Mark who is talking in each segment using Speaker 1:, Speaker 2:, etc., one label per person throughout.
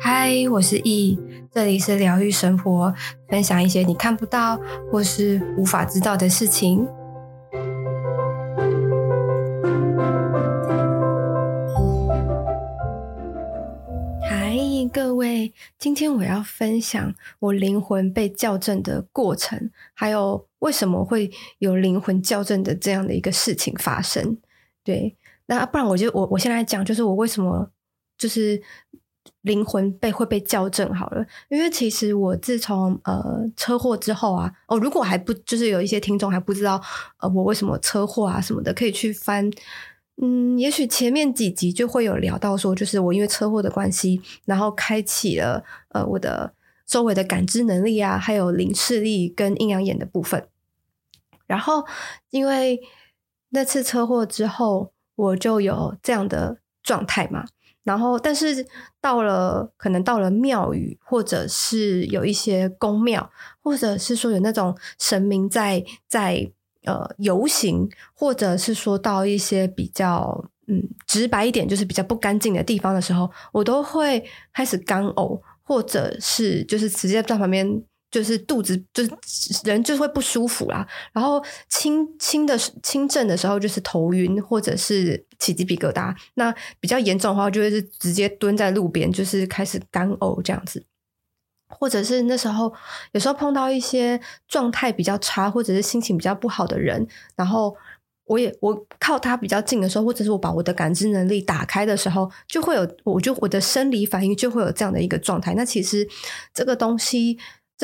Speaker 1: 嗨，我是易，这里是疗愈生活，分享一些你看不到或是无法知道的事情。嗨，各位，今天我要分享我灵魂被校正的过程，还有为什么会有灵魂校正的这样的一个事情发生。对。那不然我就我我先来讲，就是我为什么就是灵魂被会被校正好了，因为其实我自从呃车祸之后啊，哦，如果还不就是有一些听众还不知道呃我为什么车祸啊什么的，可以去翻，嗯，也许前面几集就会有聊到说，就是我因为车祸的关系，然后开启了呃我的周围的感知能力啊，还有灵视力跟阴阳眼的部分，然后因为那次车祸之后。我就有这样的状态嘛，然后但是到了可能到了庙宇，或者是有一些宫庙，或者是说有那种神明在在呃游行，或者是说到一些比较嗯直白一点，就是比较不干净的地方的时候，我都会开始干呕，或者是就是直接在旁边。就是肚子，就是人就会不舒服啦。然后轻轻的轻症的时候，就是头晕或者是起鸡皮疙瘩。那比较严重的话，就会是直接蹲在路边，就是开始干呕这样子。或者是那时候，有时候碰到一些状态比较差，或者是心情比较不好的人，然后我也我靠他比较近的时候，或者是我把我的感知能力打开的时候，就会有，我就我的生理反应就会有这样的一个状态。那其实这个东西。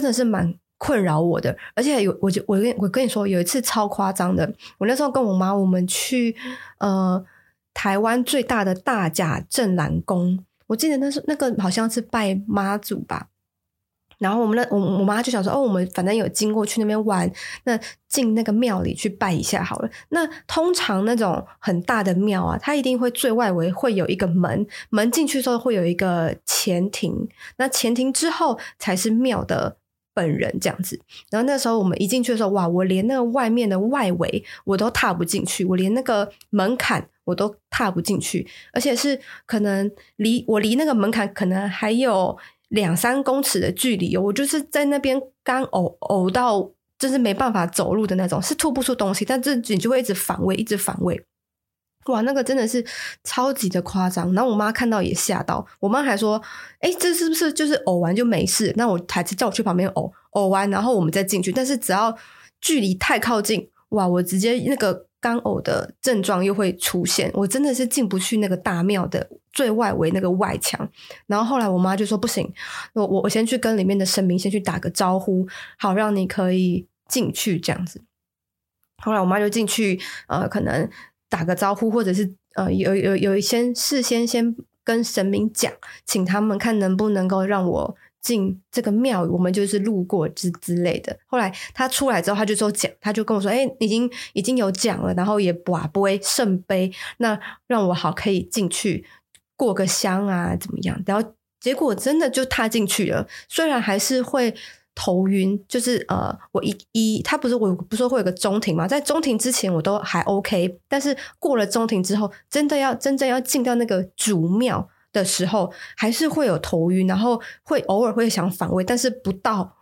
Speaker 1: 真的是蛮困扰我的，而且有我就我跟我跟你说，有一次超夸张的，我那时候跟我妈我们去呃台湾最大的大甲镇澜宫，我记得那是那个好像是拜妈祖吧，然后我们那我我妈就想说哦，我们反正有经过去那边玩，那进那个庙里去拜一下好了。那通常那种很大的庙啊，它一定会最外围会有一个门，门进去之后会有一个前庭，那前庭之后才是庙的。本人这样子，然后那时候我们一进去的时候，哇！我连那个外面的外围我都踏不进去，我连那个门槛我都踏不进去，而且是可能离我离那个门槛可能还有两三公尺的距离，我就是在那边干呕呕到就是没办法走路的那种，是吐不出东西，但这你就会一直反胃，一直反胃。哇，那个真的是超级的夸张，然后我妈看到也吓到，我妈还说：“哎，这是不是就是呕完就没事？”那我还是叫我去旁边呕，呕完然后我们再进去。但是只要距离太靠近，哇，我直接那个干呕的症状又会出现，我真的是进不去那个大庙的最外围那个外墙。然后后来我妈就说：“不行，我我我先去跟里面的神明先去打个招呼，好让你可以进去这样子。”后来我妈就进去，呃，可能。打个招呼，或者是呃，有有有一些事先先跟神明讲，请他们看能不能够让我进这个庙，我们就是路过之之类的。后来他出来之后，他就说讲，他就跟我说：“哎、已经已经有讲了，然后也跋杯圣杯，那让我好可以进去过个香啊，怎么样？”然后结果真的就踏进去了，虽然还是会。头晕就是呃，我一一他不是我不是说会有个中庭嘛，在中庭之前我都还 OK，但是过了中庭之后，真的要真正要进到那个主庙的时候，还是会有头晕，然后会偶尔会想反胃，但是不到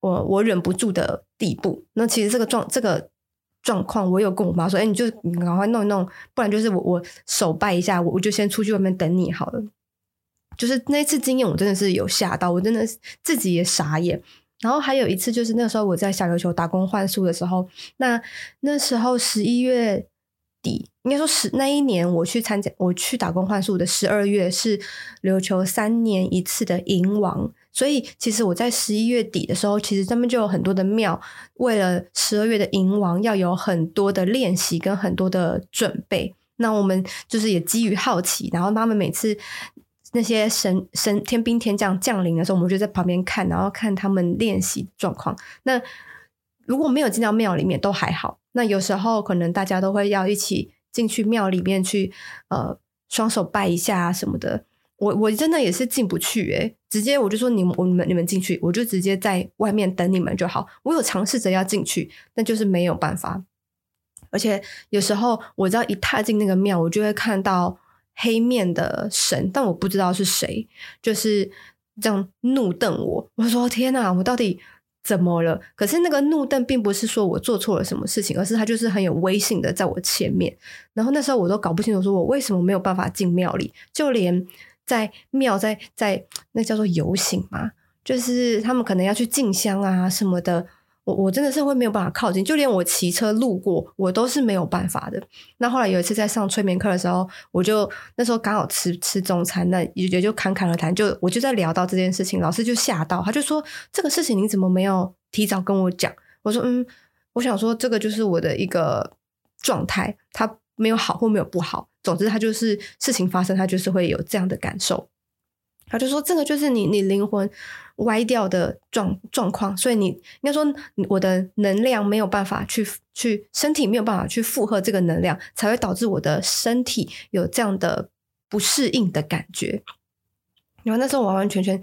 Speaker 1: 我我忍不住的地步。那其实这个状这个状况，我有跟我妈说，哎，你就你赶快弄一弄，不然就是我我手拜一下，我我就先出去外面等你好了。就是那次经验，我真的是有吓到，我真的自己也傻眼。然后还有一次，就是那时候我在小琉球打工换宿的时候，那那时候十一月底，应该说十那一年我去参加，我去打工换宿的十二月是琉球三年一次的迎王，所以其实我在十一月底的时候，其实他们就有很多的庙，为了十二月的迎王要有很多的练习跟很多的准备。那我们就是也基于好奇，然后他们每次。那些神神天兵天将降临的时候，我们就在旁边看，然后看他们练习状况。那如果没有进到庙里面，都还好。那有时候可能大家都会要一起进去庙里面去，呃，双手拜一下啊什么的。我我真的也是进不去诶、直接我就说你们你们你们进去，我就直接在外面等你们就好。我有尝试着要进去，但就是没有办法。而且有时候我只要一踏进那个庙，我就会看到。黑面的神，但我不知道是谁，就是这样怒瞪我。我说天哪，我到底怎么了？可是那个怒瞪并不是说我做错了什么事情，而是他就是很有威信的在我前面。然后那时候我都搞不清楚，说我为什么没有办法进庙里，就连在庙在在那叫做游行嘛，就是他们可能要去进香啊什么的。我我真的是会没有办法靠近，就连我骑车路过，我都是没有办法的。那后来有一次在上催眠课的时候，我就那时候刚好吃吃中餐，那也也就侃侃而谈，就我就在聊到这件事情，老师就吓到，他就说这个事情你怎么没有提早跟我讲？我说嗯，我想说这个就是我的一个状态，它没有好或没有不好，总之它就是事情发生，它就是会有这样的感受。他就说这个就是你你灵魂。歪掉的状状况，所以你应该说我的能量没有办法去去身体没有办法去负荷这个能量，才会导致我的身体有这样的不适应的感觉。然后那时候完完全全，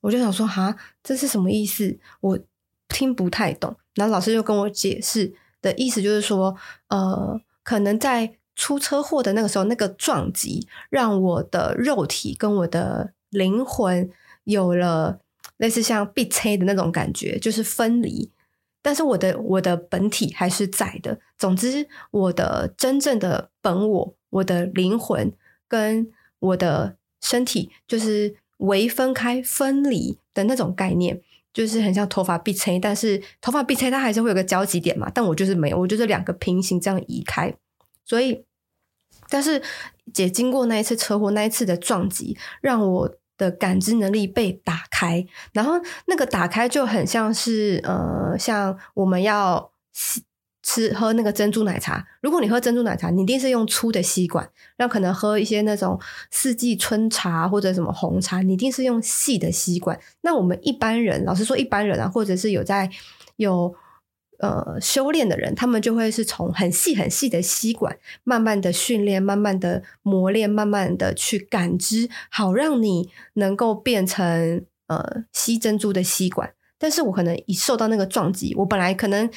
Speaker 1: 我就想说哈，这是什么意思？我听不太懂。然后老师就跟我解释的意思就是说，呃，可能在出车祸的那个时候，那个撞击让我的肉体跟我的灵魂有了。类似像被拆的那种感觉，就是分离，但是我的我的本体还是在的。总之，我的真正的本我，我的灵魂跟我的身体，就是为分开、分离的那种概念，就是很像头发被拆，但是头发被拆，它还是会有个交集点嘛。但我就是没有，我就是两个平行这样移开。所以，但是姐经过那一次车祸，那一次的撞击，让我。的感知能力被打开，然后那个打开就很像是呃，像我们要吸吃喝那个珍珠奶茶。如果你喝珍珠奶茶，你一定是用粗的吸管；那可能喝一些那种四季春茶或者什么红茶，你一定是用细的吸管。那我们一般人，老实说，一般人啊，或者是有在有。呃，修炼的人，他们就会是从很细很细的吸管，慢慢的训练，慢慢的磨练，慢慢的去感知，好让你能够变成呃吸珍珠的吸管。但是我可能一受到那个撞击，我本来可能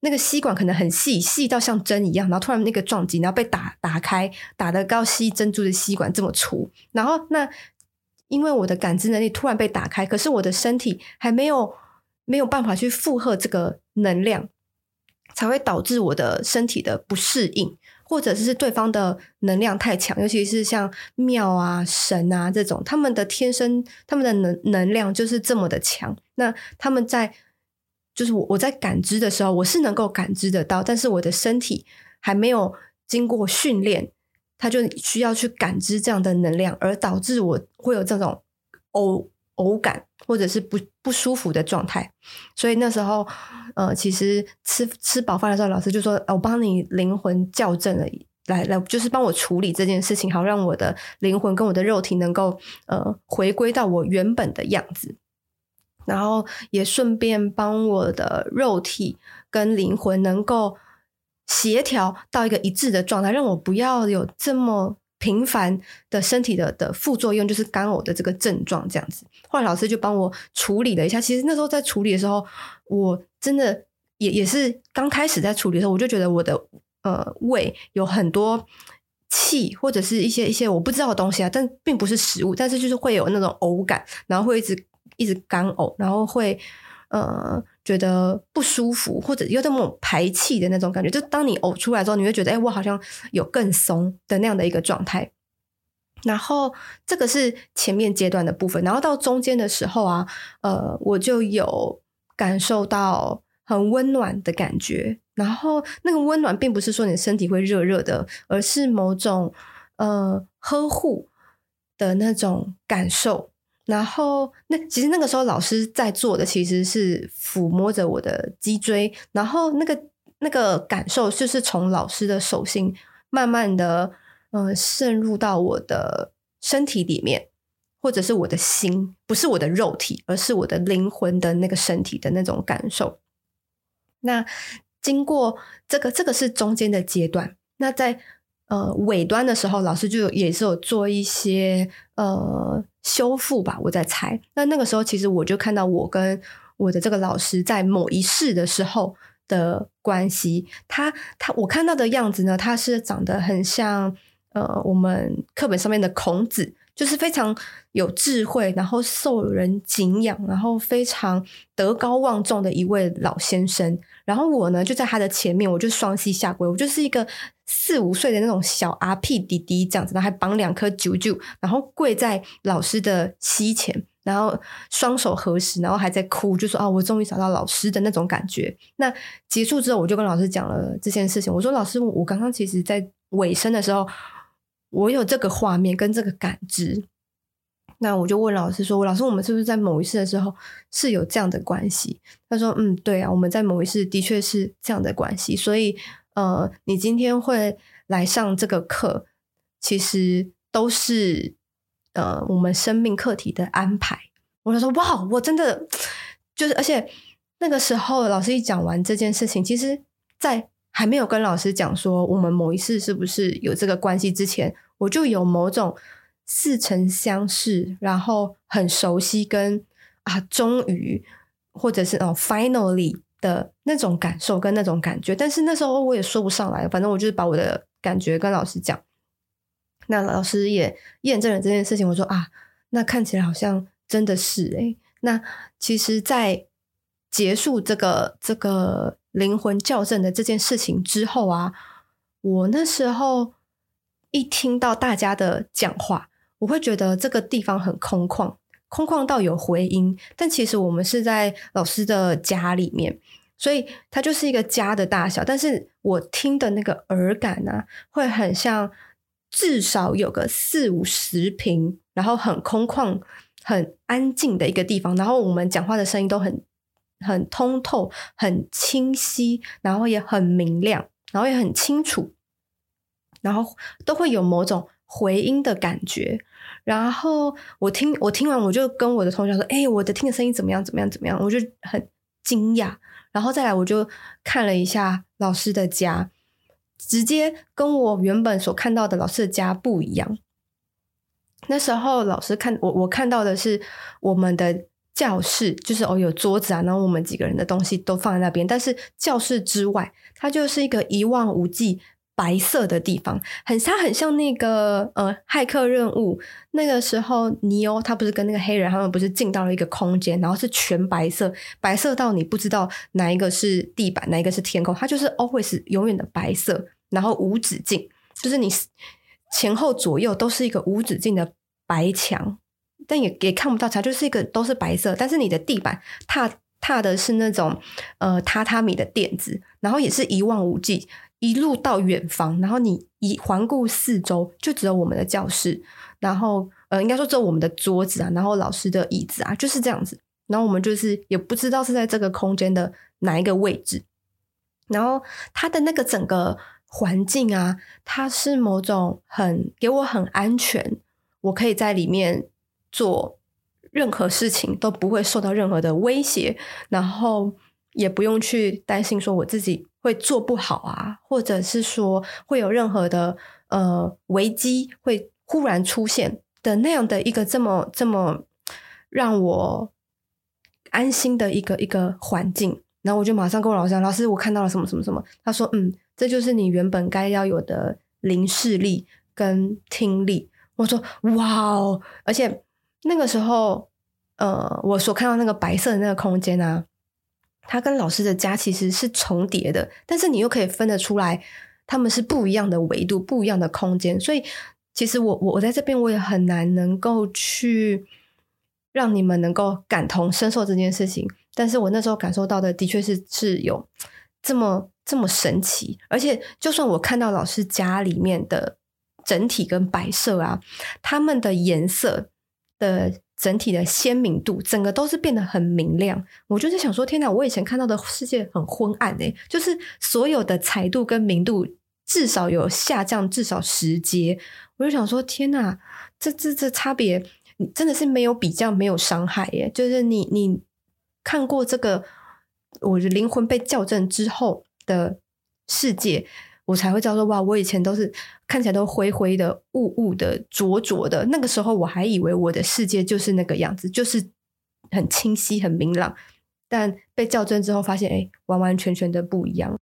Speaker 1: 那个吸管可能很细，细到像针一样，然后突然那个撞击，然后被打打开，打得高吸珍珠的吸管这么粗，然后那因为我的感知能力突然被打开，可是我的身体还没有。没有办法去负荷这个能量，才会导致我的身体的不适应，或者是对方的能量太强，尤其是像庙啊、神啊这种，他们的天生他们的能能量就是这么的强。那他们在就是我我在感知的时候，我是能够感知得到，但是我的身体还没有经过训练，他就需要去感知这样的能量，而导致我会有这种哦。偶感或者是不不舒服的状态，所以那时候，呃，其实吃吃饱饭的时候，老师就说：“我帮你灵魂校正了，来来，就是帮我处理这件事情，好让我的灵魂跟我的肉体能够呃回归到我原本的样子，然后也顺便帮我的肉体跟灵魂能够协调到一个一致的状态，让我不要有这么。”频繁的身体的的副作用就是干呕的这个症状，这样子。后来老师就帮我处理了一下。其实那时候在处理的时候，我真的也也是刚开始在处理的时候，我就觉得我的呃胃有很多气或者是一些一些我不知道的东西啊，但并不是食物，但是就是会有那种呕感，然后会一直一直干呕，然后会呃。觉得不舒服，或者有那种排气的那种感觉，就当你呕出来之后，你会觉得，哎，我好像有更松的那样的一个状态。然后这个是前面阶段的部分，然后到中间的时候啊，呃，我就有感受到很温暖的感觉。然后那个温暖，并不是说你身体会热热的，而是某种呃呵护的那种感受。然后，那其实那个时候老师在做的其实是抚摸着我的脊椎，然后那个那个感受就是从老师的手心慢慢的，呃，渗入到我的身体里面，或者是我的心，不是我的肉体，而是我的灵魂的那个身体的那种感受。那经过这个，这个是中间的阶段。那在呃尾端的时候，老师就也是有做一些呃。修复吧，我在猜。那那个时候，其实我就看到我跟我的这个老师在某一世的时候的关系。他他我看到的样子呢，他是长得很像呃，我们课本上面的孔子，就是非常有智慧，然后受人敬仰，然后非常德高望重的一位老先生。然后我呢，就在他的前面，我就双膝下跪，我就是一个四五岁的那种小阿屁弟弟这样子，然后还绑两颗啾啾，然后跪在老师的膝前，然后双手合十，然后还在哭，就说啊，我终于找到老师的那种感觉。那结束之后，我就跟老师讲了这件事情，我说老师，我刚刚其实在尾声的时候。我有这个画面跟这个感知，那我就问老师说：“老师，我们是不是在某一世的时候是有这样的关系？”他说：“嗯，对啊，我们在某一世的确是这样的关系。所以，呃，你今天会来上这个课，其实都是呃我们生命课题的安排。”我就说：“哇，我真的就是，而且那个时候老师一讲完这件事情，其实，在。”还没有跟老师讲说我们某一世是不是有这个关系之前，我就有某种似曾相识，然后很熟悉跟啊终于或者是哦 finally 的那种感受跟那种感觉，但是那时候我也说不上来，反正我就是把我的感觉跟老师讲，那老师也验证了这件事情。我说啊，那看起来好像真的是诶，那其实，在结束这个这个。灵魂校正的这件事情之后啊，我那时候一听到大家的讲话，我会觉得这个地方很空旷，空旷到有回音。但其实我们是在老师的家里面，所以它就是一个家的大小。但是我听的那个耳感呢、啊，会很像至少有个四五十平，然后很空旷、很安静的一个地方。然后我们讲话的声音都很。很通透，很清晰，然后也很明亮，然后也很清楚，然后都会有某种回音的感觉。然后我听我听完，我就跟我的同学说：“哎，我的听的声音怎么样？怎么样？怎么样？”我就很惊讶。然后再来，我就看了一下老师的家，直接跟我原本所看到的老师的家不一样。那时候老师看我，我看到的是我们的。教室就是哦，有桌子啊，然后我们几个人的东西都放在那边。但是教室之外，它就是一个一望无际白色的地方，很它很像那个呃骇客任务那个时候，尼欧他不是跟那个黑人他们不是进到了一个空间，然后是全白色，白色到你不知道哪一个是地板，哪一个是天空，它就是 always 永远的白色，然后无止境，就是你前后左右都是一个无止境的白墙。但也也看不到它，就是一个都是白色，但是你的地板踏踏的是那种呃榻榻米的垫子，然后也是一望无际，一路到远方，然后你一环顾四周，就只有我们的教室，然后呃应该说只有我们的桌子啊，然后老师的椅子啊，就是这样子，然后我们就是也不知道是在这个空间的哪一个位置，然后它的那个整个环境啊，它是某种很给我很安全，我可以在里面。做任何事情都不会受到任何的威胁，然后也不用去担心说我自己会做不好啊，或者是说会有任何的呃危机会忽然出现的那样的一个这么这么让我安心的一个一个环境。然后我就马上跟我老师讲：“老师，我看到了什么什么什么。”他说：“嗯，这就是你原本该要有的灵视力跟听力。”我说：“哇哦！”而且。那个时候，呃，我所看到那个白色的那个空间啊，他跟老师的家其实是重叠的，但是你又可以分得出来，他们是不一样的维度、不一样的空间。所以，其实我我我在这边我也很难能够去让你们能够感同身受这件事情。但是我那时候感受到的，的确是是有这么这么神奇。而且，就算我看到老师家里面的整体跟摆设啊，他们的颜色。的整体的鲜明度，整个都是变得很明亮。我就在想说，天哪！我以前看到的世界很昏暗诶，就是所有的彩度跟明度至少有下降至少十阶。我就想说，天哪！这这这差别，真的是没有比较，没有伤害耶。就是你你看过这个，我的灵魂被校正之后的世界。我才会知道说，哇，我以前都是看起来都灰灰的、雾雾的、浊浊的。那个时候我还以为我的世界就是那个样子，就是很清晰、很明朗。但被校正之后，发现，哎，完完全全的不一样。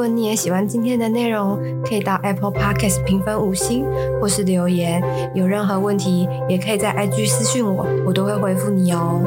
Speaker 1: 如果你也喜欢今天的内容，可以到 Apple Podcast 评分五星，或是留言。有任何问题，也可以在 IG 私讯我，我都会回复你哦。